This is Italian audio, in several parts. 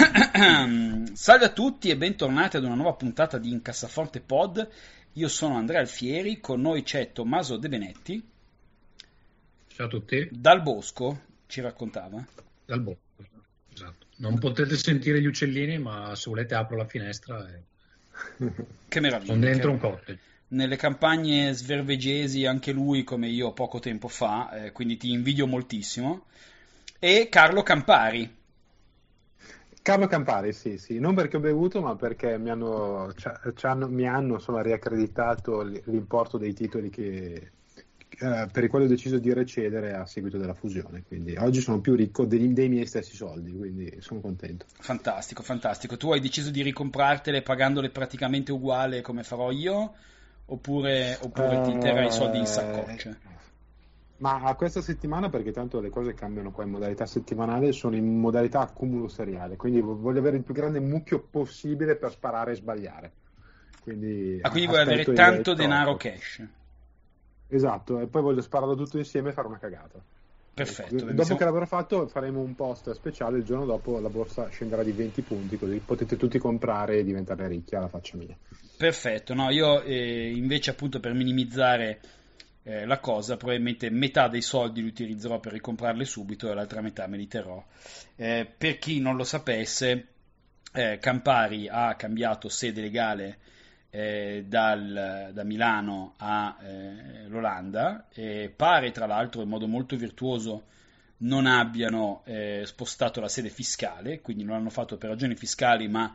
Salve a tutti e bentornati ad una nuova puntata di Incassaforte Pod. Io sono Andrea Alfieri, con noi c'è Tommaso De Benetti. Ciao a tutti. Dal Bosco ci raccontava. Dal Bosco, esatto. Non potete sentire gli uccellini, ma se volete apro la finestra. E... Che meraviglia. Sono dentro che... un cocktail. Nelle campagne svervegesi, anche lui come io poco tempo fa, eh, quindi ti invidio moltissimo. E Carlo Campari. Carlo Campari, sì, sì, non perché ho bevuto, ma perché mi hanno, hanno, mi hanno insomma, riaccreditato l'importo dei titoli che, eh, per i quali ho deciso di recedere a seguito della fusione. Quindi oggi sono più ricco dei, dei, miei stessi soldi, quindi sono contento. Fantastico, fantastico. Tu hai deciso di ricomprartele pagandole praticamente uguale come farò io? Oppure, oppure uh, ti terrai i soldi in saccoccia? Ma a questa settimana, perché tanto le cose cambiano qua in modalità settimanale, sono in modalità accumulo seriale, quindi voglio avere il più grande mucchio possibile per sparare e sbagliare. Quindi, ah, quindi vuoi avere tanto denaro cash. Esatto, e poi voglio spararlo tutto insieme e fare una cagata. Perfetto. Dopo siamo... che l'avrò fatto faremo un post speciale, il giorno dopo la borsa scenderà di 20 punti, così potete tutti comprare e diventare ricchi alla faccia mia. Perfetto, no, io eh, invece appunto per minimizzare eh, la cosa, probabilmente metà dei soldi li utilizzerò per ricomprarle subito e l'altra metà me li terrò. Eh, per chi non lo sapesse, eh, Campari ha cambiato sede legale eh, dal, da Milano all'Olanda eh, e pare tra l'altro in modo molto virtuoso non abbiano eh, spostato la sede fiscale, quindi non l'hanno fatto per ragioni fiscali ma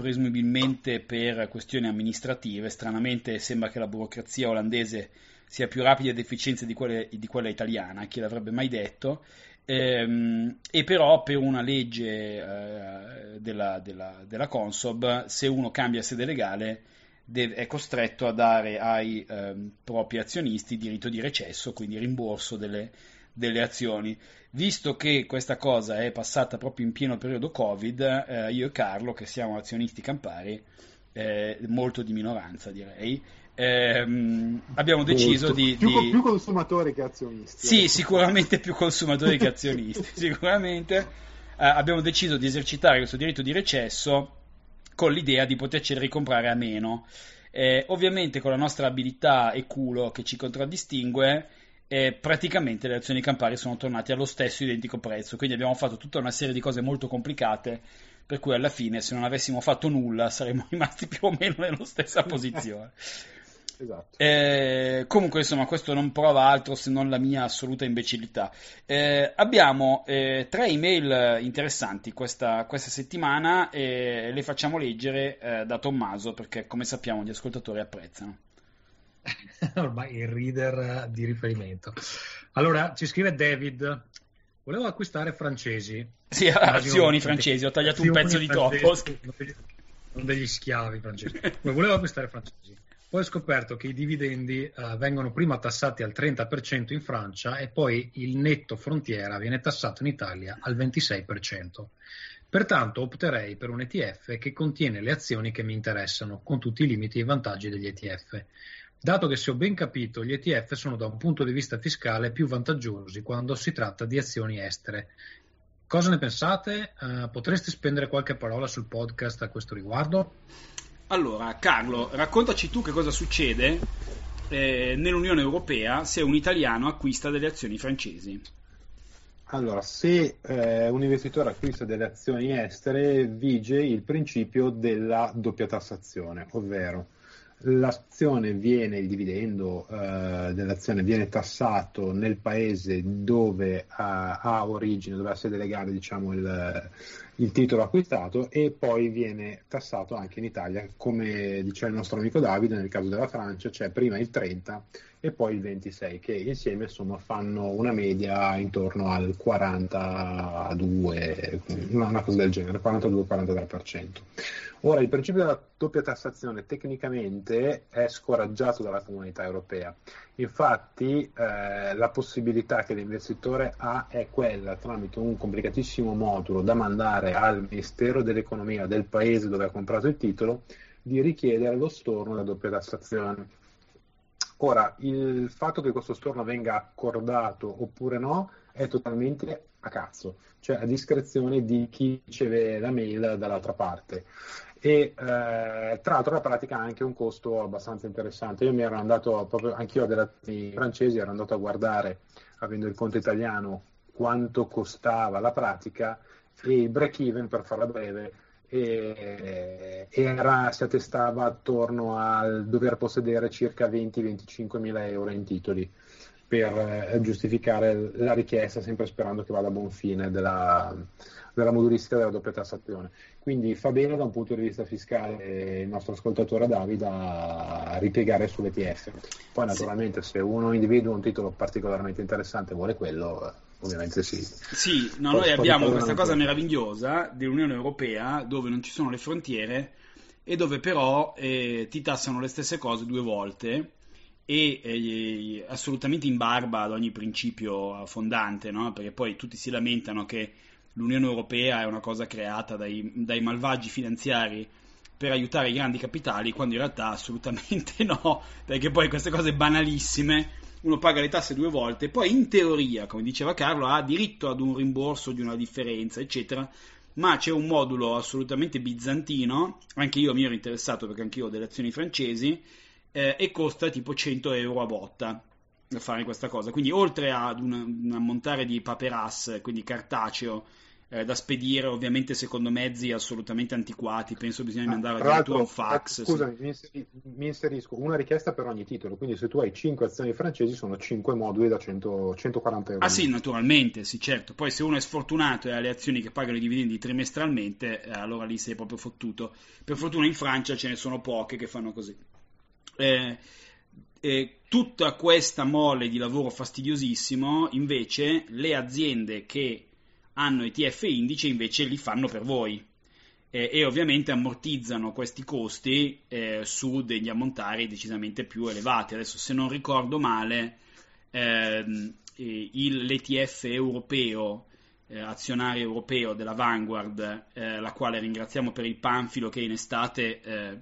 presumibilmente per questioni amministrative. Stranamente sembra che la burocrazia olandese sia più rapida ed efficiente di, di quella italiana, chi l'avrebbe mai detto, ehm, e però per una legge eh, della, della, della, Consob, se uno cambia sede legale, deve, è costretto a dare ai eh, propri azionisti diritto di recesso, quindi rimborso delle, delle azioni. Visto che questa cosa è passata proprio in pieno periodo Covid, eh, io e Carlo, che siamo azionisti campari, eh, molto di minoranza direi, ehm, abbiamo deciso di, più, di... più, consumatori che azionisti. Sì, sicuramente più consumatori che azionisti. sicuramente eh, abbiamo deciso di esercitare questo diritto di recesso con l'idea di poterci ricomprare a meno. Eh, ovviamente con la nostra abilità e culo che ci contraddistingue, eh, praticamente le azioni campari sono tornate allo stesso identico prezzo. Quindi abbiamo fatto tutta una serie di cose molto complicate. Per cui alla fine, se non avessimo fatto nulla, saremmo rimasti più o meno nella stessa posizione. Esatto. Eh, comunque, insomma, questo non prova altro se non la mia assoluta imbecillità. Eh, abbiamo eh, tre email interessanti questa, questa settimana e le facciamo leggere eh, da Tommaso perché, come sappiamo, gli ascoltatori apprezzano. Ormai il reader di riferimento. Allora, ci scrive David. Volevo acquistare francesi. Sì, azioni francesi, ho tagliato un pezzo di topo. Non degli schiavi francesi. Volevo acquistare francesi poi ho scoperto che i dividendi eh, vengono prima tassati al 30% in Francia e poi il netto frontiera viene tassato in Italia al 26%. Pertanto opterei per un ETF che contiene le azioni che mi interessano, con tutti i limiti e i vantaggi degli ETF. Dato che se ho ben capito, gli ETF sono da un punto di vista fiscale più vantaggiosi quando si tratta di azioni estere. Cosa ne pensate? Uh, potreste spendere qualche parola sul podcast a questo riguardo? Allora, Carlo, raccontaci tu che cosa succede eh, nell'Unione Europea se un italiano acquista delle azioni francesi. Allora, se eh, un investitore acquista delle azioni estere, vige il principio della doppia tassazione, ovvero l'azione viene, il dividendo eh, dell'azione viene tassato nel paese dove ha, ha origine, dove ha sede legale diciamo, il, il titolo acquistato e poi viene tassato anche in Italia, come dice il nostro amico Davide, nel caso della Francia c'è prima il 30 e poi il 26, che insieme insomma fanno una media intorno al 42, una cosa del genere, 42-43%. Ora, il principio della doppia tassazione tecnicamente è scoraggiato dalla comunità europea. Infatti, eh, la possibilità che l'investitore ha è quella, tramite un complicatissimo modulo da mandare al Ministero dell'Economia del paese dove ha comprato il titolo, di richiedere lo storno della doppia tassazione. Ora, il fatto che questo storno venga accordato oppure no è totalmente a cazzo, cioè a discrezione di chi riceve la mail dall'altra parte e eh, tra l'altro la pratica ha anche un costo abbastanza interessante. Io mi ero andato proprio, anch'io delle francesi, ero andato a guardare, avendo il conto italiano, quanto costava la pratica e il break even, per farla breve, era, si attestava attorno al dover possedere circa 20-25 mila euro in titoli per eh, giustificare la richiesta, sempre sperando che vada a buon fine della, della modulistica della doppia tassazione. Quindi fa bene da un punto di vista fiscale il nostro ascoltatore Davide a ripiegare sull'ETF. Poi naturalmente sì. se uno individua un titolo particolarmente interessante e vuole quello, ovviamente sì. Sì, no, noi abbiamo questa cosa meravigliosa dell'Unione Europea dove non ci sono le frontiere e dove però eh, ti tassano le stesse cose due volte e eh, assolutamente in barba ad ogni principio fondante, no? perché poi tutti si lamentano che l'Unione Europea è una cosa creata dai, dai malvagi finanziari per aiutare i grandi capitali, quando in realtà assolutamente no, perché poi queste cose banalissime uno paga le tasse due volte, poi in teoria, come diceva Carlo, ha diritto ad un rimborso di una differenza, eccetera, ma c'è un modulo assolutamente bizantino, anche io mi ero interessato perché anche io ho delle azioni francesi, eh, e costa tipo 100 euro a botta fare questa cosa. Quindi, oltre ad un, un ammontare di paperas, quindi cartaceo, eh, da spedire, ovviamente secondo mezzi assolutamente antiquati, penso bisogna ah, mandare addirittura un fax. Eh, scusami, sì. mi, inserisco una richiesta per ogni titolo, quindi se tu hai 5 azioni francesi sono 5 moduli da 100, 140 euro. Ah sì, naturalmente, sì certo. Poi se uno è sfortunato e ha le azioni che pagano i dividendi trimestralmente, eh, allora lì sei proprio fottuto. Per fortuna in Francia ce ne sono poche che fanno così. Eh, eh, tutta questa mole di lavoro fastidiosissimo, invece, le aziende che hanno ETF indice invece li fanno per voi eh, e ovviamente ammortizzano questi costi eh, su degli ammontari decisamente più elevati. Adesso, se non ricordo male, ehm, il, l'ETF europeo eh, azionario europeo della Vanguard, eh, la quale ringraziamo per il panfilo che in estate eh,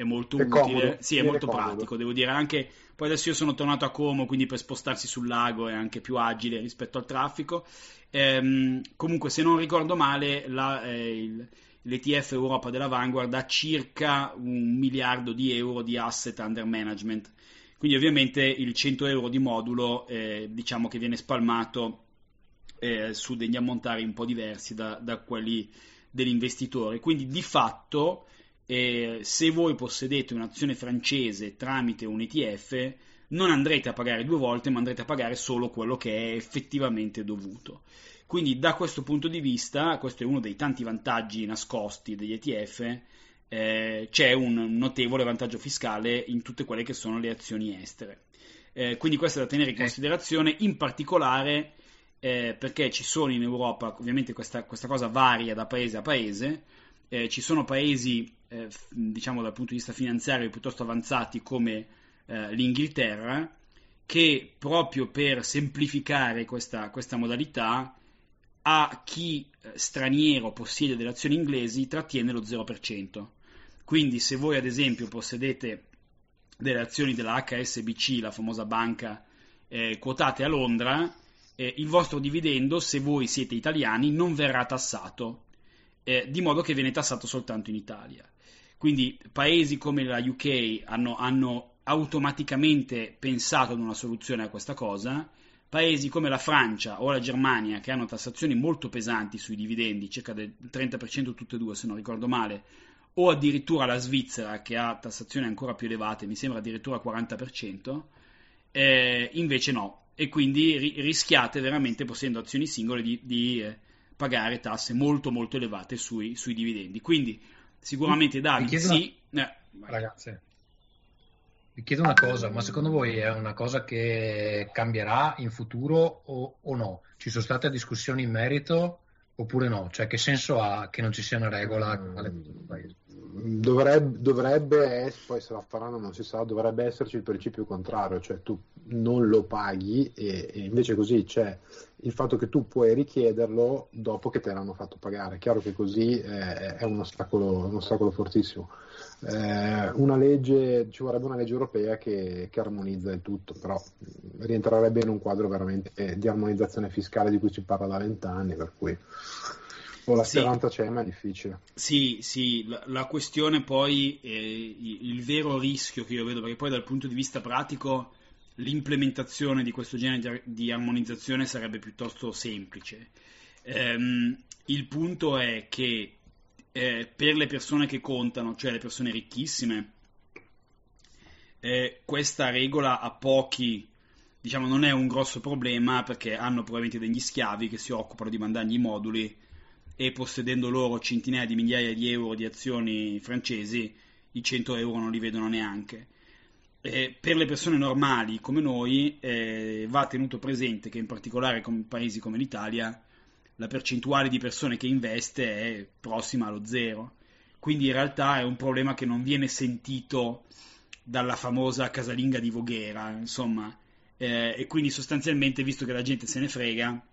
è molto è utile, comodo, sì, è molto comodo. pratico, devo dire anche poi adesso io sono tornato a Como, quindi per spostarsi sul lago è anche più agile rispetto al traffico. Ehm, comunque, se non ricordo male, la, eh, il, l'ETF Europa della Vanguard ha circa un miliardo di euro di asset under management. Quindi, ovviamente, il 100 euro di modulo, eh, diciamo che viene spalmato eh, su degli ammontari un po' diversi da, da quelli dell'investitore. Quindi, di fatto eh, se voi possedete un'azione francese tramite un ETF, non andrete a pagare due volte, ma andrete a pagare solo quello che è effettivamente dovuto. Quindi da questo punto di vista, questo è uno dei tanti vantaggi nascosti degli ETF, eh, c'è un notevole vantaggio fiscale in tutte quelle che sono le azioni estere. Eh, quindi questo è da tenere in considerazione, in particolare eh, perché ci sono in Europa, ovviamente questa, questa cosa varia da paese a paese, eh, ci sono paesi, eh, diciamo dal punto di vista finanziario, piuttosto avanzati come eh, l'Inghilterra, che proprio per semplificare questa, questa modalità a chi eh, straniero possiede delle azioni inglesi trattiene lo 0%. Quindi se voi ad esempio possedete delle azioni della HSBC, la famosa banca eh, quotate a Londra, eh, il vostro dividendo, se voi siete italiani, non verrà tassato eh, di modo che viene tassato soltanto in Italia. Quindi paesi come la UK hanno, hanno automaticamente pensato ad una soluzione a questa cosa, paesi come la Francia o la Germania che hanno tassazioni molto pesanti sui dividendi, circa del 30% tutte e due se non ricordo male, o addirittura la Svizzera che ha tassazioni ancora più elevate, mi sembra addirittura 40%, eh, invece no. E quindi ri- rischiate veramente, possedendo azioni singole, di, di eh, pagare tasse molto molto elevate sui, sui dividendi. Quindi sicuramente Davide sì... Una... Eh, Ragazzi, vi chiedo una cosa, ma secondo voi è una cosa che cambierà in futuro o, o no? Ci sono state discussioni in merito oppure no? Cioè che senso ha che non ci sia una regola alle paese? Dovrebbe, dovrebbe, poi se la faranno non si sa, dovrebbe esserci il principio contrario, cioè tu non lo paghi e, e invece così c'è il fatto che tu puoi richiederlo dopo che te l'hanno fatto pagare. Chiaro che così eh, è un ostacolo, un ostacolo fortissimo. Eh, una legge, ci vorrebbe una legge europea che, che, armonizza il tutto, però rientrerebbe in un quadro veramente di armonizzazione fiscale di cui si parla da vent'anni, per cui o la speranza sì. c'è, ma è difficile. Sì, sì, la, la questione poi, eh, il vero rischio che io vedo, perché poi dal punto di vista pratico l'implementazione di questo genere di, di armonizzazione sarebbe piuttosto semplice. Ehm, il punto è che eh, per le persone che contano, cioè le persone ricchissime, eh, questa regola a pochi, diciamo, non è un grosso problema perché hanno probabilmente degli schiavi che si occupano di mandargli i moduli e possedendo loro centinaia di migliaia di euro di azioni francesi, i 100 euro non li vedono neanche. Eh, per le persone normali come noi eh, va tenuto presente che in particolare in paesi come l'Italia la percentuale di persone che investe è prossima allo zero. Quindi in realtà è un problema che non viene sentito dalla famosa casalinga di Voghera, insomma, eh, e quindi sostanzialmente, visto che la gente se ne frega,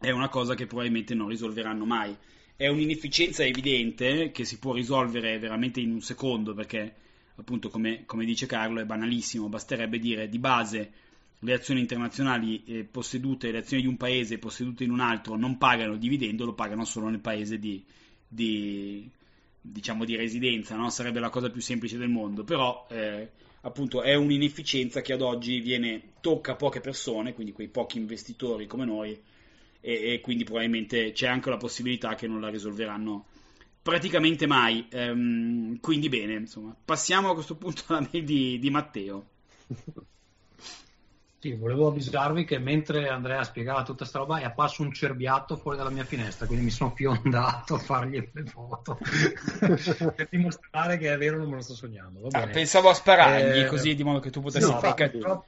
è una cosa che probabilmente non risolveranno mai. È un'inefficienza evidente che si può risolvere veramente in un secondo, perché appunto, come, come dice Carlo, è banalissimo, basterebbe dire di base le azioni internazionali eh, possedute, le azioni di un paese possedute in un altro non pagano dividendo, lo pagano solo nel paese di, di diciamo di residenza, no? sarebbe la cosa più semplice del mondo, però eh, appunto è un'inefficienza che ad oggi viene, tocca poche persone, quindi quei pochi investitori come noi, e, e quindi probabilmente c'è anche la possibilità che non la risolveranno praticamente mai. Ehm, quindi bene, insomma, passiamo a questo punto alla mail di, di Matteo. Sì, volevo avvisarvi che mentre Andrea spiegava tutta questa roba è apparso un cerbiatto fuori dalla mia finestra, quindi mi sono fiondato a fargli le foto per dimostrare che è vero, non me lo sto sognando. Ah, pensavo a sparargli eh, così di modo che tu potessi no, fare purtroppo,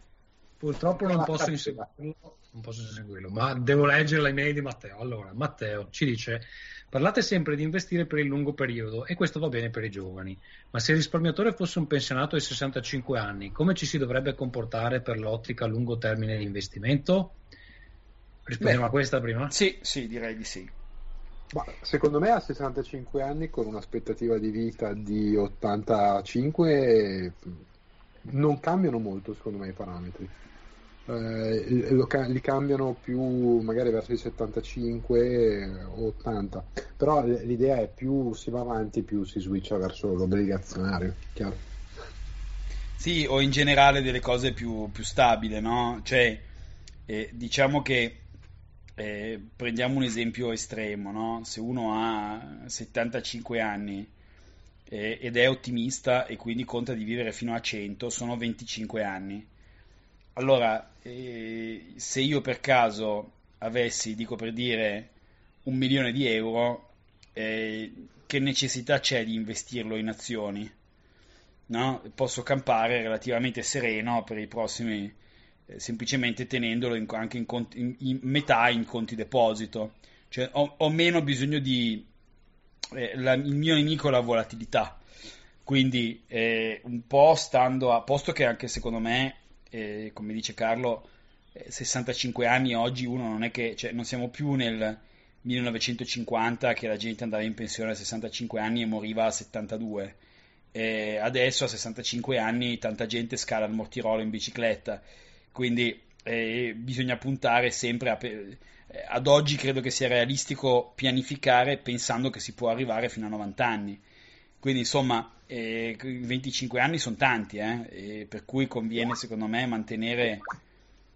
purtroppo non posso inseguirlo, non posso inseguirlo, ma devo leggere le mail di Matteo. Allora, Matteo ci dice Parlate sempre di investire per il lungo periodo e questo va bene per i giovani, ma se il risparmiatore fosse un pensionato ai 65 anni, come ci si dovrebbe comportare per l'ottica a lungo termine di investimento? Rispondiamo Beh, a questa prima? Sì, sì, direi di sì. Ma secondo me a 65 anni con un'aspettativa di vita di 85 non cambiano molto secondo me i parametri eh, lo, li cambiano più magari verso i 75 o 80 però l'idea è più si va avanti più si switcha verso l'obbligazionario chiaro sì o in generale delle cose più, più stabili no? cioè eh, diciamo che eh, prendiamo un esempio estremo no? se uno ha 75 anni eh, ed è ottimista e quindi conta di vivere fino a 100 sono 25 anni allora, eh, se io per caso avessi, dico per dire, un milione di euro, eh, che necessità c'è di investirlo in azioni? No? Posso campare relativamente sereno per i prossimi, eh, semplicemente tenendolo in, anche in, conti, in, in, metà in conti deposito. Cioè, ho, ho meno bisogno di... Eh, la, il mio nemico è la volatilità. Quindi eh, un po' stando a... posto che anche secondo me eh, come dice Carlo, 65 eh, anni oggi uno non è che, cioè, non siamo più nel 1950 che la gente andava in pensione a 65 anni e moriva a 72. Eh, adesso a 65 anni tanta gente scala il Mortirolo in bicicletta, quindi eh, bisogna puntare sempre a... Eh, ad oggi credo che sia realistico pianificare pensando che si può arrivare fino a 90 anni. Quindi insomma eh, 25 anni sono tanti, eh, per cui conviene secondo me mantenere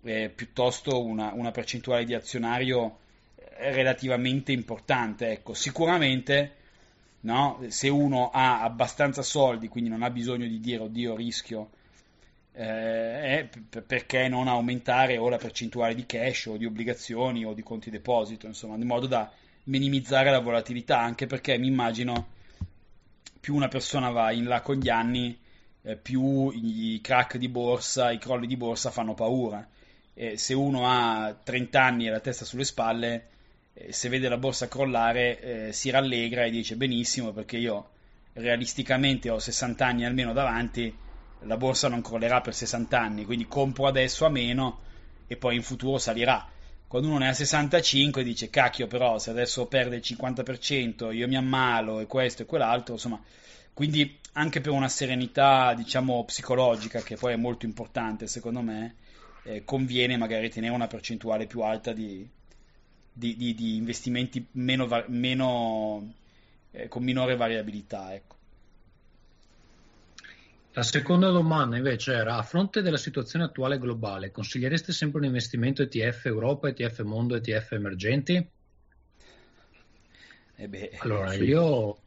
eh, piuttosto una, una, percentuale di azionario eh, relativamente importante. Ecco, sicuramente no, se uno ha abbastanza soldi, quindi non ha bisogno di dire oddio rischio eh, p- perché non aumentare o la percentuale di cash o di obbligazioni o di conti deposito, insomma, in modo da minimizzare la volatilità, anche perché mi immagino più una persona va in là con gli anni, eh, più i crack di borsa, i crolli di borsa fanno paura. E se uno ha 30 anni e la testa sulle spalle, eh, se vede la borsa crollare, eh, si rallegra e dice benissimo perché io realisticamente ho 60 anni almeno davanti, la borsa non crollerà per 60 anni, quindi compro adesso a meno e poi in futuro salirà. Quando uno ne ha 65 dice cacchio però se adesso perde il 50% io mi ammalo e questo e quell'altro, insomma, quindi anche per una serenità diciamo psicologica che poi è molto importante secondo me, eh, conviene magari tenere una percentuale più alta di, di, di, di investimenti meno, meno, eh, con minore variabilità. Ecco. La seconda domanda invece era, a fronte della situazione attuale globale, consigliereste sempre un investimento ETF Europa, ETF Mondo, ETF emergenti? Eh beh, allora, sì. io,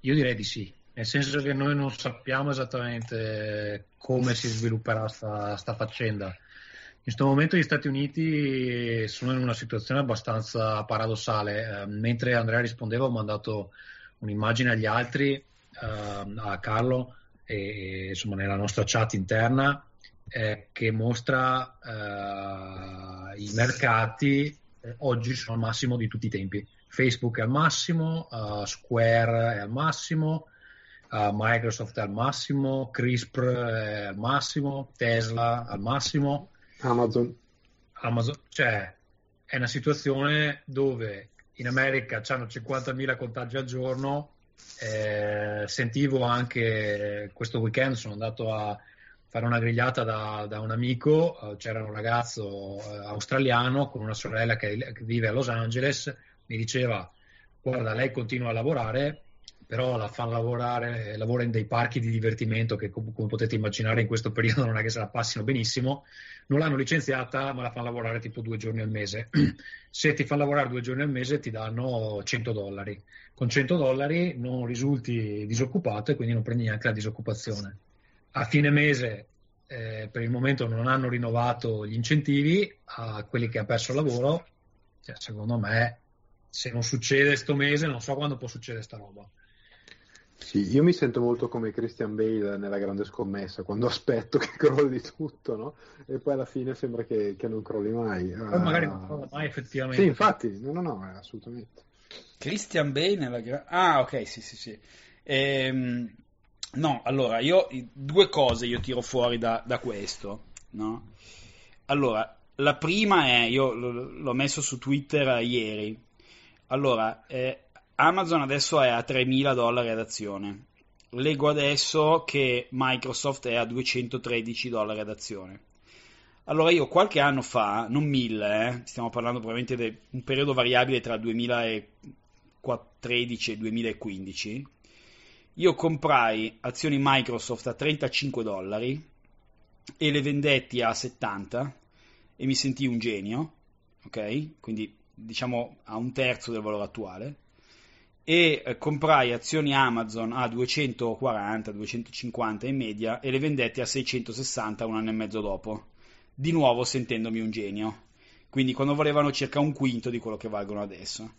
io, direi di sì, nel senso che noi non sappiamo esattamente come si svilupperà questa faccenda. In questo momento gli Stati Uniti sono in una situazione abbastanza paradossale. Eh, mentre Andrea rispondeva ho mandato un'immagine agli altri, eh, a Carlo, e, insomma, nella nostra chat interna eh, che mostra eh, i mercati eh, oggi sono al massimo di tutti i tempi. Facebook è al massimo, uh, Square è al massimo, uh, Microsoft è al massimo, CRISPR è al massimo, Tesla al massimo, Amazon. Amazon, cioè è una situazione dove in America hanno 50.000 contagi al giorno, eh, sentivo anche questo weekend, sono andato a fare una grigliata da, da un amico, eh, c'era un ragazzo eh, australiano con una sorella che, che, vive a Los Angeles, mi diceva guarda lei continua a lavorare, però la fanno lavorare, lavora in dei parchi di divertimento che come potete immaginare in questo periodo non è che se la passino benissimo, non l'hanno licenziata ma la fanno lavorare tipo due giorni al mese. se ti fanno lavorare due giorni al mese ti danno 100 dollari con 100 dollari non risulti disoccupato e quindi non prendi neanche la disoccupazione. A fine mese, eh, per il momento, non hanno rinnovato gli incentivi a quelli che hanno perso il lavoro. Cioè, secondo me, se non succede questo mese, non so quando può succedere sta roba. Sì, io mi sento molto come Christian Bale nella grande scommessa, quando aspetto che crolli tutto, no? E poi alla fine sembra che, che non crolli mai. Poi magari non crolla mai effettivamente. Sì, infatti, no, no, no, assolutamente. Christian Bale la gra- Ah, ok, sì, sì, sì. Ehm, no, allora, io due cose io tiro fuori da, da questo, no? Allora, la prima è, io l'ho messo su Twitter ieri, allora, eh, Amazon adesso è a 3.000 dollari ad azione, leggo adesso che Microsoft è a 213 dollari ad azione. Allora io qualche anno fa, non mille, eh, stiamo parlando probabilmente di un periodo variabile tra 2013 e 2015, io comprai azioni Microsoft a 35 dollari e le vendetti a 70 e mi sentii un genio, ok? Quindi diciamo a un terzo del valore attuale e eh, comprai azioni Amazon a 240, 250 in media e le vendetti a 660 un anno e mezzo dopo di nuovo sentendomi un genio. Quindi quando volevano circa un quinto di quello che valgono adesso.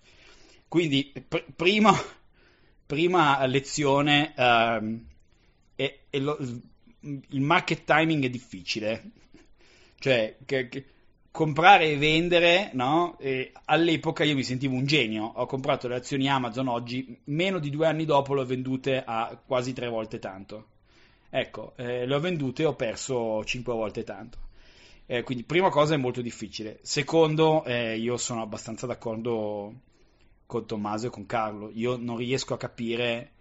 Quindi pr- prima, prima, lezione, uh, è, è lo, il market timing è difficile. Cioè, che, che comprare e vendere, no? E all'epoca io mi sentivo un genio. Ho comprato le azioni Amazon oggi, meno di due anni dopo le ho vendute a quasi tre volte tanto. Ecco, eh, le ho vendute e ho perso cinque volte tanto. Eh, quindi, prima cosa è molto difficile. Secondo, eh, io sono abbastanza d'accordo con Tommaso e con Carlo. Io non riesco a capire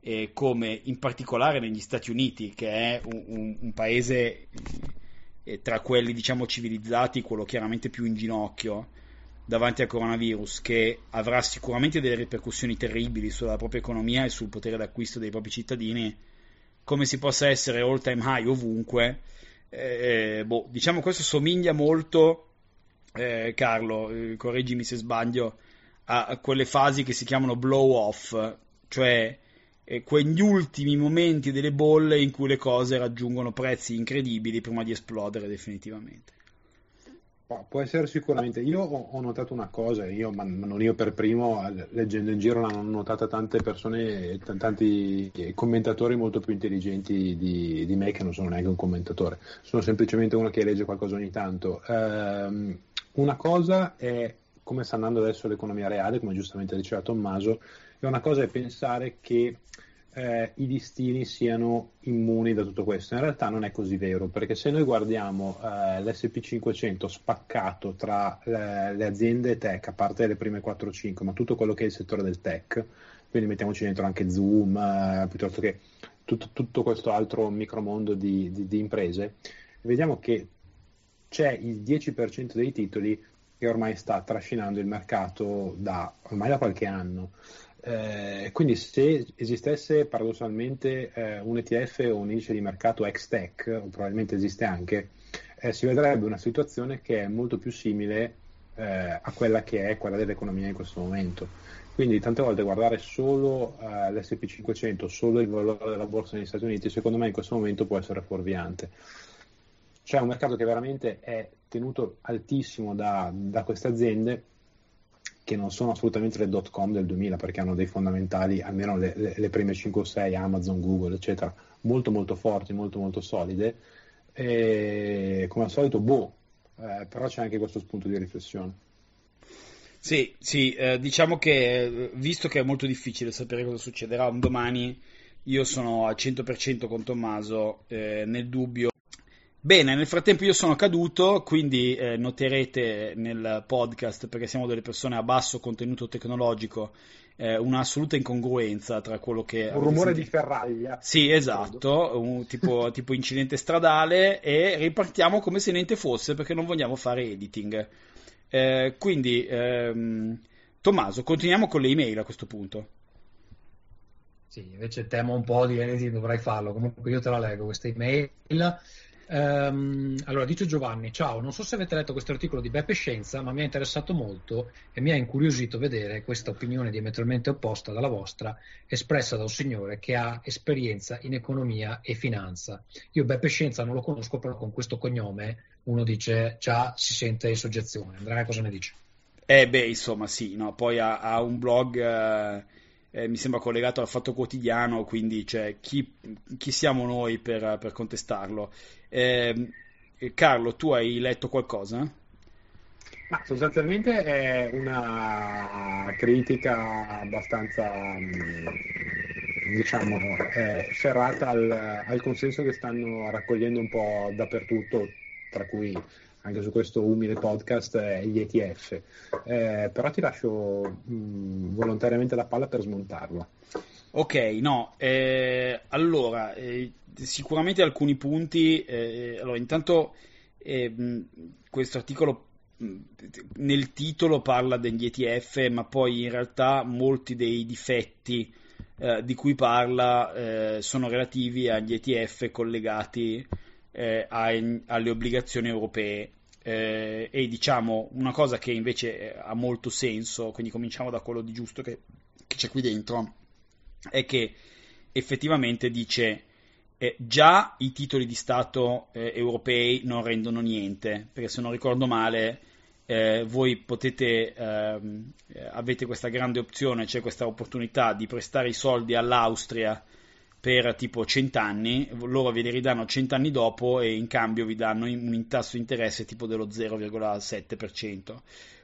eh, come, in particolare negli Stati Uniti, che è un, un, un paese tra quelli diciamo civilizzati, quello chiaramente più in ginocchio davanti al coronavirus, che avrà sicuramente delle ripercussioni terribili sulla propria economia e sul potere d'acquisto dei propri cittadini, come si possa essere all time high ovunque eh, boh, diciamo questo somiglia molto, eh, Carlo, eh, correggimi se sbaglio, a, a, quelle fasi che si chiamano blow off, cioè eh, quegli ultimi momenti delle bolle in cui le cose raggiungono prezzi incredibili prima di esplodere definitivamente. Può essere sicuramente. Io ho, notato una cosa, io, ma non io per primo, leggendo in giro l'hanno notata tante persone, tanti commentatori molto più intelligenti di, di, me che non sono neanche un commentatore, sono semplicemente uno che legge qualcosa ogni tanto. Ehm, una cosa è come sta andando adesso l'economia reale, come giustamente diceva Tommaso, e una cosa è pensare che eh, i listini siano immuni da tutto questo. In realtà non è così vero, perché se noi guardiamo eh, l'SP500 spaccato tra eh, le aziende tech, a parte le prime 4-5, ma tutto quello che è il settore del tech, quindi mettiamoci dentro anche Zoom, eh, piuttosto che tutto, tutto, questo altro micromondo di, di, di imprese, vediamo che c'è il 10% dei titoli che ormai sta trascinando il mercato da ormai da qualche anno. Eh, quindi se esistesse paradossalmente eh, un ETF o un indice di mercato ex-tech, probabilmente esiste anche, eh, si vedrebbe una situazione che è molto più simile eh, a quella che è quella dell'economia in questo momento. Quindi tante volte guardare solo eh, l'SP500, solo il valore della borsa negli Stati Uniti, secondo me in questo momento può essere fuorviante. C'è un mercato che veramente è tenuto altissimo da, da queste aziende che non sono assolutamente le dot com del 2000 perché hanno dei fondamentali, almeno le, le, le prime 5 o 6, Amazon, Google, eccetera, molto molto forti, molto molto solide. E come al solito, boh, eh, però c'è anche questo spunto di riflessione. Sì, sì, eh, diciamo che visto che è molto difficile sapere cosa succederà un domani, io sono al 100% con Tommaso, eh, nel dubbio Bene, nel frattempo io sono caduto, quindi eh, noterete nel podcast, perché siamo delle persone a basso contenuto tecnologico, eh, un'assoluta incongruenza tra quello che... Un rumore sentito. di ferraglia. Sì, esatto, un tipo, tipo, incidente stradale e ripartiamo come se niente fosse perché non vogliamo fare editing. Eh, quindi, ehm, Tommaso, continuiamo con le email a questo punto. Sì, invece temo un po' di editing, dovrai farlo, comunque io te la leggo questa email. Um, allora, dice Giovanni, ciao, non so se avete letto questo articolo di Beppe Scienza, ma mi ha interessato molto e mi ha incuriosito vedere questa opinione diametralmente opposta dalla vostra, espressa da un signore che ha esperienza in economia e finanza. Io Beppe Scienza non lo conosco, però con questo cognome uno dice già si sente in soggezione. Andrea, cosa ne dici? Eh beh, insomma, sì, no? poi ha, ha un blog... Eh eh, mi sembra collegato al Fatto Quotidiano, quindi cioè, chi, chi, siamo noi per, per contestarlo? Eh, Carlo, tu hai letto qualcosa? Ma sostanzialmente è una critica abbastanza, mm, diciamo, eh, serrata al, al consenso che stanno raccogliendo un po' dappertutto, tra cui anche su questo umile podcast eh, gli ETF. Eh, però ti lascio mh, mm, volontariamente la palla per smontarla. Ok, no, eh, allora, eh, sicuramente alcuni punti, eh, allora intanto ehm, questo articolo mm, nel titolo parla degli ETF, ma poi in realtà molti dei difetti eh, di cui parla sono relativi agli ETF collegati eh, ai, alle obbligazioni europee. Eh, e diciamo una cosa che invece ha molto senso, quindi cominciamo da quello di giusto che, che c'è qui dentro, è che effettivamente dice eh, già i titoli di Stato eh, europei non rendono niente, perché se non ricordo male eh, voi potete, ehm, avete questa grande opzione, c'è cioè questa opportunità di prestare i soldi all'Austria per tipo 100 anni, loro ve li ridanno 100 anni dopo e in cambio vi danno un tasso di interesse tipo dello 0,7%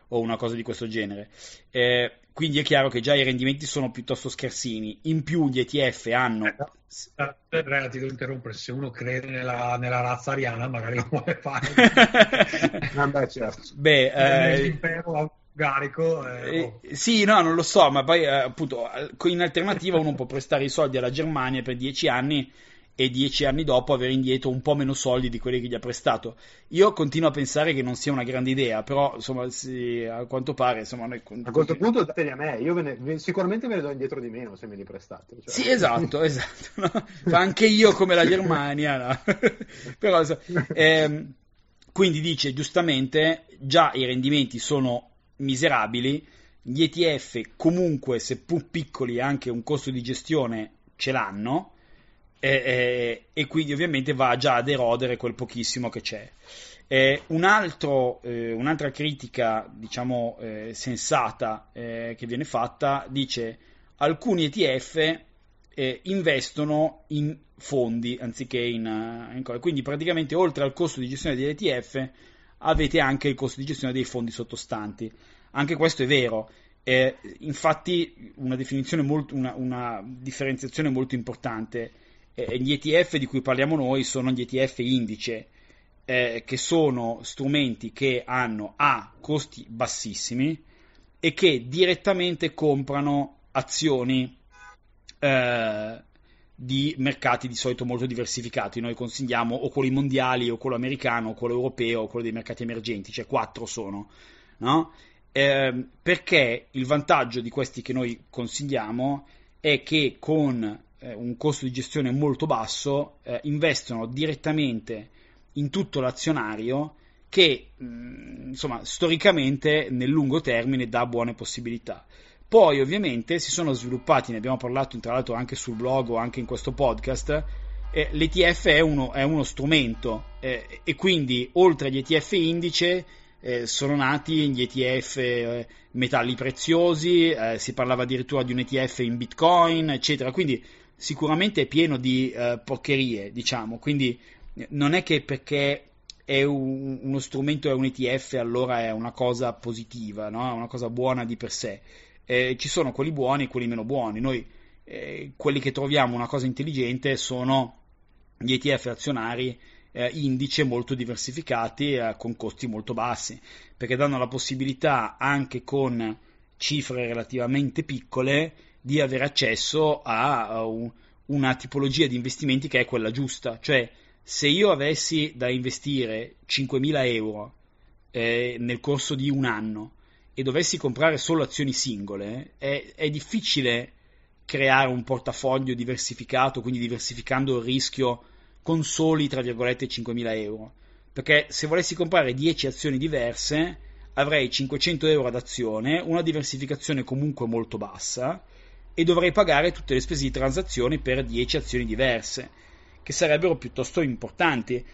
o una cosa di questo genere. Eh, quindi è chiaro che già i rendimenti sono piuttosto scarsini. In più gli ETF hanno... Eh, eh ti devo interrompere, se uno crede nella, nella razza ariana magari lo vuole fare. Vabbè, certo. Beh, eh... l'impero Garico. Eh, eh, sì, no, non lo so, ma poi eh, appunto in alternativa uno può prestare i soldi alla Germania per dieci anni e dieci anni dopo avere indietro un po' meno soldi di quelli che gli ha prestato. Io continuo a pensare che non sia una grande idea, però insomma, sì, a quanto pare. Insomma, noi... A questo punto dateli a me, io ve ne, sicuramente ve ne do indietro di meno se me li prestate. Cioè. Sì, esatto, esatto. No? Anche io come la Germania, no? però, ehm, quindi dice giustamente, già i rendimenti sono miserabili. Gli ETF comunque, seppur piccoli, anche un costo di gestione ce l'hanno e, e, e quindi ovviamente va già ad erodere quel pochissimo che c'è. Eh, un altro, eh, un'altra critica, diciamo, eh, sensata eh, che viene fatta dice alcuni ETF eh, investono in fondi anziché in, uh, in quindi praticamente oltre al costo di gestione degli ETF avete anche il costo di gestione dei fondi sottostanti. Anche questo è vero. Eh, infatti, una, molto, una, una, differenziazione molto importante. Eh, gli ETF di cui parliamo noi sono gli ETF indice, eh, che sono strumenti che hanno A costi bassissimi e che direttamente comprano azioni eh, di mercati di solito molto diversificati. Noi consigliamo o quelli mondiali, o quello americano, o quello europeo, o quello dei mercati emergenti, cioè quattro sono. No? Eh, perché il vantaggio di questi che noi consigliamo è che con eh, un costo di gestione molto basso eh, investono direttamente in tutto l'azionario che mh, mm, insomma storicamente nel lungo termine dà buone possibilità. Poi ovviamente si sono sviluppati, ne abbiamo parlato tra l'altro anche sul blog o anche in questo podcast, eh, l'ETF è uno, è uno strumento eh, e quindi oltre agli ETF indice eh, sono nati gli ETF eh, metalli preziosi, eh, si parlava addirittura di un ETF in Bitcoin, eccetera, quindi sicuramente è pieno di eh, porcherie, diciamo, quindi non è che perché è un, uno strumento, è un ETF, allora è una cosa positiva, no? una cosa buona di per sé eh, ci sono quelli buoni e quelli meno buoni. Noi eh, quelli che troviamo una cosa intelligente sono gli ETF azionari eh, indice molto diversificati eh, con costi molto bassi, perché danno la possibilità anche con cifre relativamente piccole di avere accesso a, a un, una tipologia di investimenti che è quella giusta, cioè se io avessi da investire 5.000 euro eh, nel corso di un anno e dovessi comprare solo azioni singole, è, è difficile creare un portafoglio diversificato, quindi diversificando il rischio con soli, tra virgolette, 5.000 euro. Perché se volessi comprare 10 azioni diverse, avrei 500 euro ad azione, una diversificazione comunque molto bassa, e dovrei pagare tutte le spese di transazione per 10 azioni diverse, che sarebbero piuttosto importanti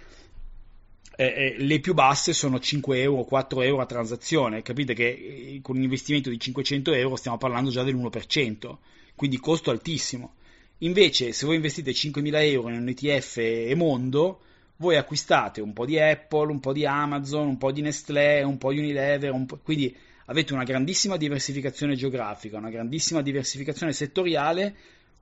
eh, eh, le più basse sono 5 euro, 4 euro a transazione. Capite che eh, con un investimento di 500 euro stiamo parlando già dell'1%, quindi costo altissimo. Invece, se voi investite 5.000 euro in un ETF e mondo, voi acquistate un po' di Apple, un po' di Amazon, un po' di Nestlé, un po' di Unilever, po'... quindi avete una grandissima diversificazione geografica, una grandissima diversificazione settoriale,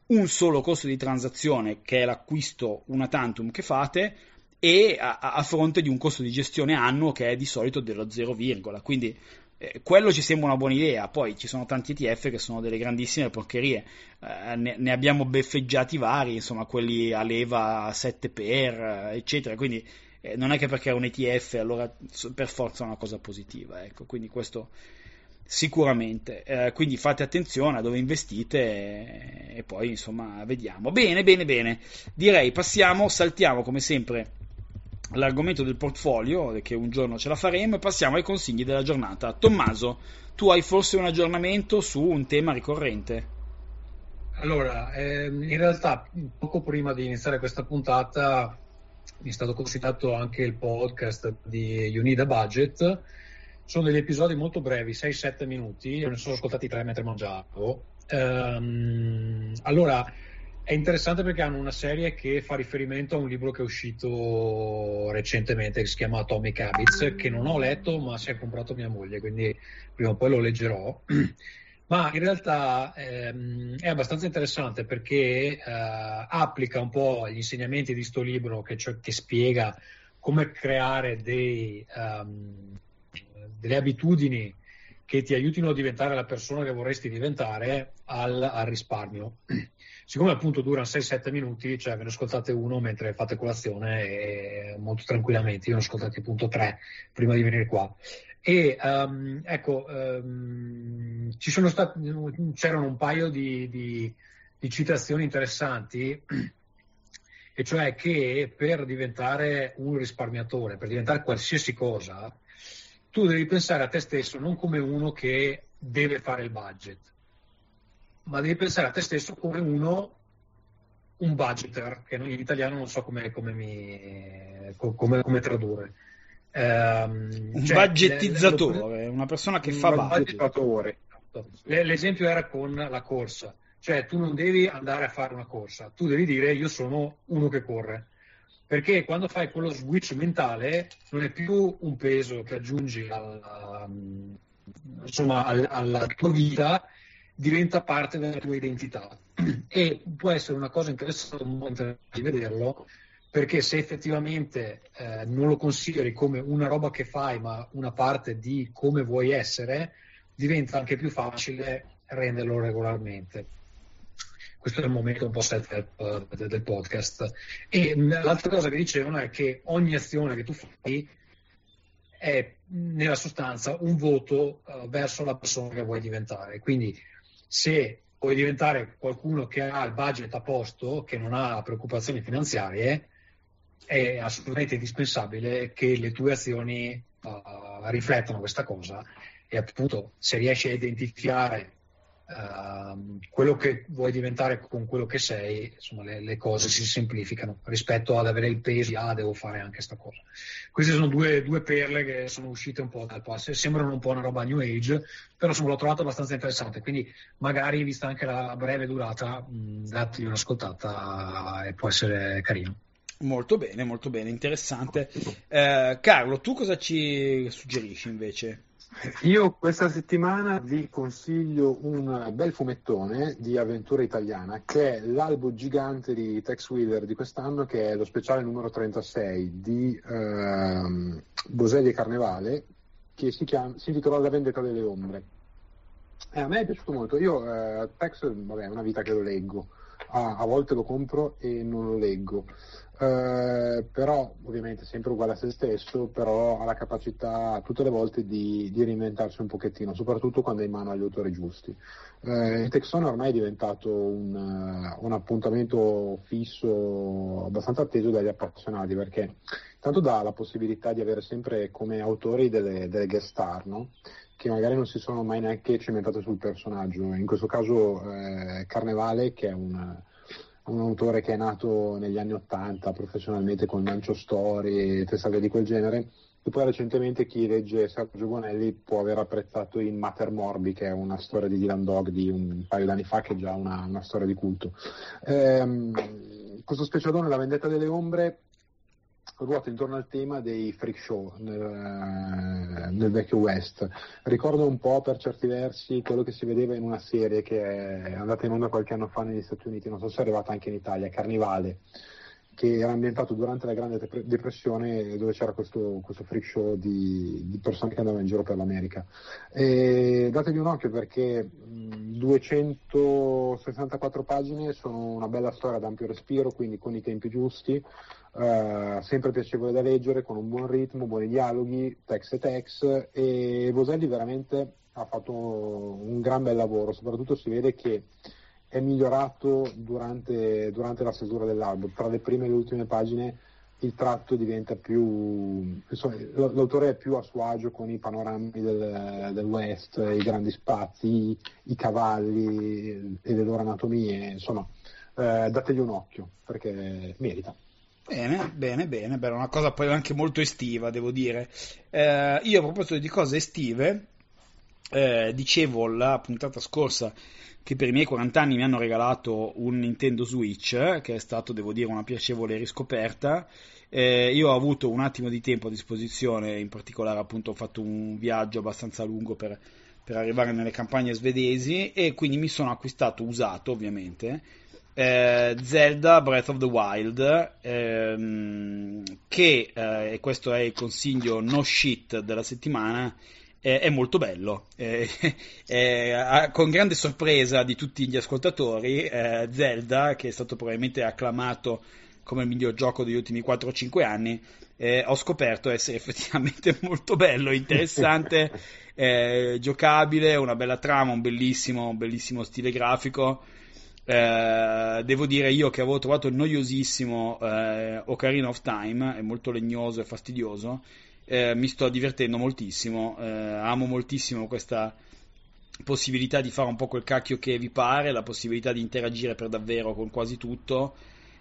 un solo costo di transazione che è l'acquisto una tantum che fate, e a, a, fronte di un costo di gestione annuo che è di solito dello 0, quindi eh, quello ci sembra una buona idea. Poi ci sono tanti ETF che sono delle grandissime porcherie, eh, ne, ne, abbiamo beffeggiati vari, insomma, quelli a leva 7 per, eccetera. Quindi eh, non è che perché è un ETF allora per forza è una cosa positiva, ecco. Quindi questo sicuramente. Eh, quindi fate attenzione a dove investite e, e poi insomma vediamo. Bene, bene, bene. Direi passiamo, saltiamo come sempre l'argomento del portfolio, che un giorno ce la faremo, e passiamo ai consigli della giornata. Tommaso, tu hai forse un aggiornamento su un tema ricorrente? Allora, ehm, in realtà poco prima di iniziare questa puntata mi è stato consigliato anche il podcast di Unida Budget. Sono degli episodi molto brevi, 6-7 minuti, ne sono ascoltati tre mentre mangiavo. Ehm, allora, è interessante perché hanno una serie che fa riferimento a un libro che è uscito recentemente che si chiama Atomic Habits, che non ho letto ma si è comprato mia moglie, quindi prima o poi lo leggerò. ma in realtà ehm, è abbastanza interessante perché eh, applica un po' gli insegnamenti di questo libro che, cioè, che, spiega come creare dei, um, delle abitudini che ti aiutino a diventare la persona che vorresti diventare al, al risparmio siccome appunto durano 6-7 minuti, cioè ve ne ascoltate uno mentre fate colazione e molto tranquillamente, io ne ho ascoltati appunto tre prima di venire qua. E um, ecco, um, sono stati, c'erano un paio di, di, di citazioni interessanti, e cioè che per diventare un risparmiatore, per diventare qualsiasi cosa, tu devi pensare a te stesso non come uno che deve fare il budget, ma devi pensare a te stesso come uno un budgeter, che in italiano non so come, come, mi, come, come tradurre. Um, un cioè, budgetizzatore, una persona che fa budget. L'esempio era con la corsa, cioè tu non devi andare a fare una corsa, tu devi dire io sono uno che corre, perché quando fai quello switch mentale non è più un peso che aggiungi alla, insomma, alla tua vita, diventa parte della tua identità e può essere una cosa interessante di vederlo perché se effettivamente eh, non lo consideri come una roba che fai, ma una parte di come vuoi essere, diventa anche più facile renderlo regolarmente. Questo è il momento un po' setup uh, del podcast. E l'altra cosa che dicevano è che ogni azione che tu fai è nella sostanza un voto uh, verso la persona che vuoi diventare. Quindi se vuoi diventare qualcuno che ha il budget a posto, che non ha preoccupazioni finanziarie, è assolutamente indispensabile che le tue azioni uh, riflettano questa cosa e appunto se riesci a identificare uh, quello che vuoi diventare con quello che sei, insomma le, le, cose si semplificano rispetto ad avere il peso di ah devo fare anche questa cosa. Queste sono due, due perle che sono uscite un po' dal passo, sembrano un po' una roba new age, però insomma l'ho trovato abbastanza interessante, quindi magari vista anche la breve durata, mh, datti un'ascoltata e può essere carino. Molto bene, molto bene, interessante. Eh, Carlo, tu cosa ci suggerisci invece? Io questa settimana vi consiglio un bel fumettone di avventura italiana che è l'albo gigante di Tex Wheeler di quest'anno che è lo speciale numero 36 di ehm, Boselli e Carnevale che si, chiama, si intitola La vendetta delle ombre. E a me è piaciuto molto, io eh, Tex vabbè, è una vita che lo leggo, a, a volte lo compro e non lo leggo. Eh, però ovviamente sempre uguale a se stesso, però ha la capacità tutte le volte di, di reinventarsi un pochettino, soprattutto quando è in mano agli autori giusti. Eh, il Texone ormai è diventato un, uh, un, appuntamento fisso abbastanza atteso dagli appassionati perché tanto dà la possibilità di avere sempre come autori delle, delle guest star, no? che magari non si sono mai neanche cimentate sul personaggio. In questo caso eh, Carnevale, che è un un autore che è nato negli anni Ottanta professionalmente con Mancio Story e testate di quel genere, e poi recentemente chi legge Sergio Bonelli può aver apprezzato in Mater Morbi, che è una storia di Dylan Dog di un paio d'anni fa, che è già una, una storia di culto. Ehm, questo specialone, La vendetta delle ombre, ruota intorno al tema dei freak show nel, nel, vecchio West. Ricordo un po' per certi versi quello che si vedeva in una serie che è andata in onda qualche anno fa negli Stati Uniti, non so se è arrivata anche in Italia, Carnivale, che era ambientato durante la Grande Depressione dove c'era questo, questo freak show di, di, persone che andavano in giro per l'America. E datevi un occhio perché mh, 264 pagine sono una bella storia ad ampio respiro, quindi con i tempi giusti eh, sempre piacevole da leggere, con un buon ritmo, buoni dialoghi, text e text, e Boselli veramente ha fatto un gran bel lavoro, soprattutto si vede che è migliorato durante, durante la stesura dell'album, tra le prime e le ultime pagine il tratto diventa più insomma, l'autore è più a suo agio con i panorami del, del West, i grandi spazi, i, cavalli e le loro anatomie, insomma eh, dategli un occhio perché merita. Bene, bene, bene, beh, una cosa poi anche molto estiva, devo dire. Eh, io a proposito di cose estive, eh, dicevo la puntata scorsa che per i miei 40 anni mi hanno regalato un Nintendo Switch, che è stato, devo dire, una piacevole riscoperta. Eh, io ho avuto un attimo di tempo a disposizione, in particolare appunto ho fatto un viaggio abbastanza lungo per, per arrivare nelle campagne svedesi e quindi mi sono acquistato usato ovviamente eh, Zelda Breath of the Wild ehm, che eh, e questo è il consiglio no shit della settimana eh, è molto bello con grande sorpresa di tutti gli ascoltatori eh, Zelda che è stato probabilmente acclamato come il miglior gioco degli ultimi 4-5 anni eh, ho scoperto essere effettivamente molto bello, interessante, eh, giocabile, una bella trama, un bellissimo, un bellissimo stile grafico. Eh, devo dire io che avevo trovato noiosissimo eh, Ocarina of Time, è molto legnoso e fastidioso, eh, mi sto divertendo moltissimo, eh, amo moltissimo questa, possibilità di fare un po' quel cacchio che vi pare, la possibilità di interagire per davvero con quasi tutto,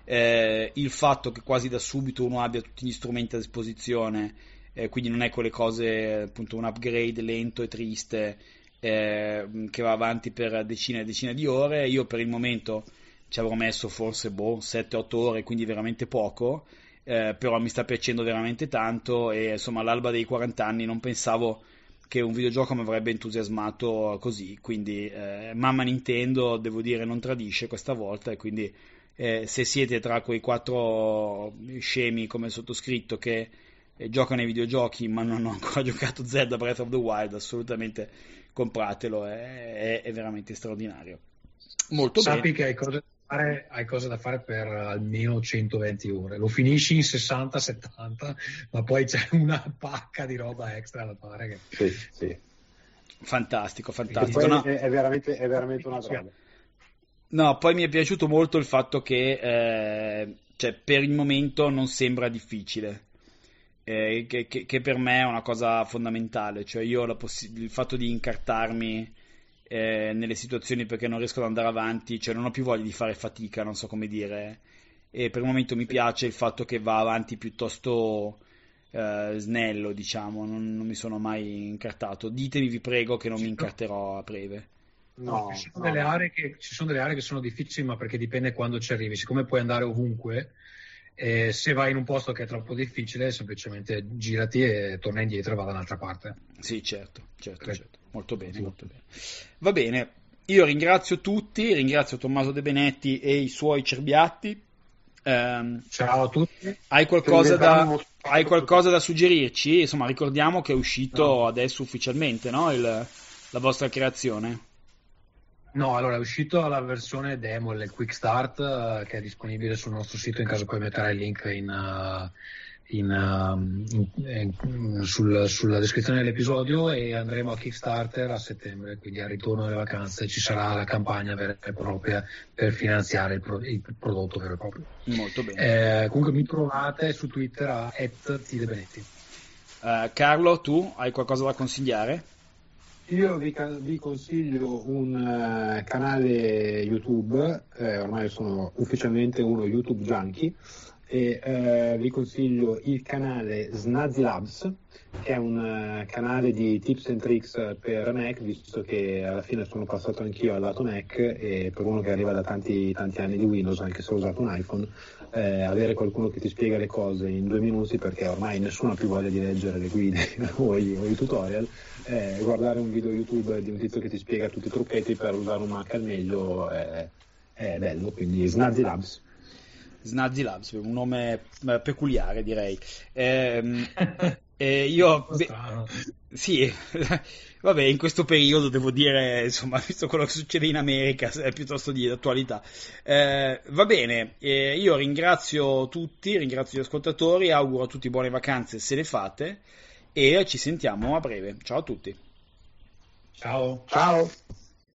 eh, il fatto che quasi da subito uno abbia tutti gli strumenti a disposizione, eh, quindi non è quelle cose, appunto un upgrade lento e triste eh, che va avanti per decine e decine di ore, io per il momento ci avrò messo forse boh, 7-8 ore, quindi veramente poco, eh, però mi sta piacendo veramente tanto e insomma all'alba dei 40 anni non pensavo che un videogioco mi avrebbe entusiasmato così, quindi eh, mamma Nintendo devo dire non tradisce questa volta e quindi eh, se siete tra quei quattro scemi come sottoscritto che eh, giocano ai videogiochi ma non hanno ancora giocato Zelda Breath of the Wild, assolutamente compratelo, è, è veramente straordinario. Molto Sappi bene. che hai cose fare, hai cose da fare per almeno 120 ore. Lo finisci in 60-70, ma poi c'è una pacca di roba extra da fare. Che... Sì, sì. Fantastico, fantastico. No, è, è veramente, è veramente una droga. no, poi mi è piaciuto molto il fatto che eh, cioè, per il momento non sembra difficile. eh, che, che- che per me è una cosa fondamentale, cioè io ho la possi- il fatto di incartarmi eh, nelle situazioni perché non riesco ad andare avanti, cioè non ho più voglia di fare fatica, non so come dire, e per il momento mi piace il fatto che va avanti piuttosto eh, snello, diciamo, non, non mi sono mai incartato. Ditemi, vi prego, che non mi incarterò a breve. No, ci, sono no. delle aree che, ci sono delle aree che sono difficili, ma perché dipende quando ci arrivi. Siccome puoi andare ovunque, eh, se vai in un posto che è troppo difficile, semplicemente girati e torna indietro e va da un'altra parte. Sì, certo, certo, Sì. certo. Molto bene, Sì. molto bene. Va bene, io ringrazio tutti, ringrazio Tommaso De Benetti e i suoi cerbiatti. Ehm, Ciao a tutti. hai, qualcosa da, hai qualcosa da suggerirci? Insomma, ricordiamo che è uscito adesso ufficialmente no? Il- la vostra creazione. No, allora è uscito la versione demo, il Quick Start, eh, che è disponibile sul nostro sito in caso poi metterai il link in, eh, in, um, in- in- sul- sulla descrizione dell'episodio e andremo a Kickstarter a settembre, quindi al ritorno delle vacanze ci sarà la campagna vera e propria per finanziare il, pro- il prodotto vero e proprio. Molto bene. Eh, comunque mi trovate su Twitter a @tidebenetti. Eh, Carlo, tu hai qualcosa da consigliare? Io vi, vi consiglio un eh, canale YouTube, eh, ormai sono ufficialmente uno YouTube junkie, e eh, vi consiglio il canale Snazzy Labs, che è un eh, canale di tips and tricks per Mac, visto che alla fine sono passato anch'io al lato Mac e per uno che arriva da tanti, tanti anni di Windows, anche se ho usato un iPhone, eh, avere qualcuno che ti spiega le cose in due minuti, perché ormai nessuno ha più voglia di leggere le guide o i, o i tutorial, eh, guardare un video YouTube di un tizio che ti spiega tutti i trucchetti per usare un Mac al meglio è bello, quindi Snazzy Labs. Snazzy Labs, un nome eh, peculiare direi. Ehm, eh, io... Sì, vabbè, in questo periodo devo dire, insomma, visto quello che succede in America, è piuttosto di attualità. Eh, va bene, eh, io ringrazio tutti, ringrazio gli ascoltatori, auguro a tutti buone vacanze se le fate e ci sentiamo a breve. Ciao a tutti. Ciao. Ciao!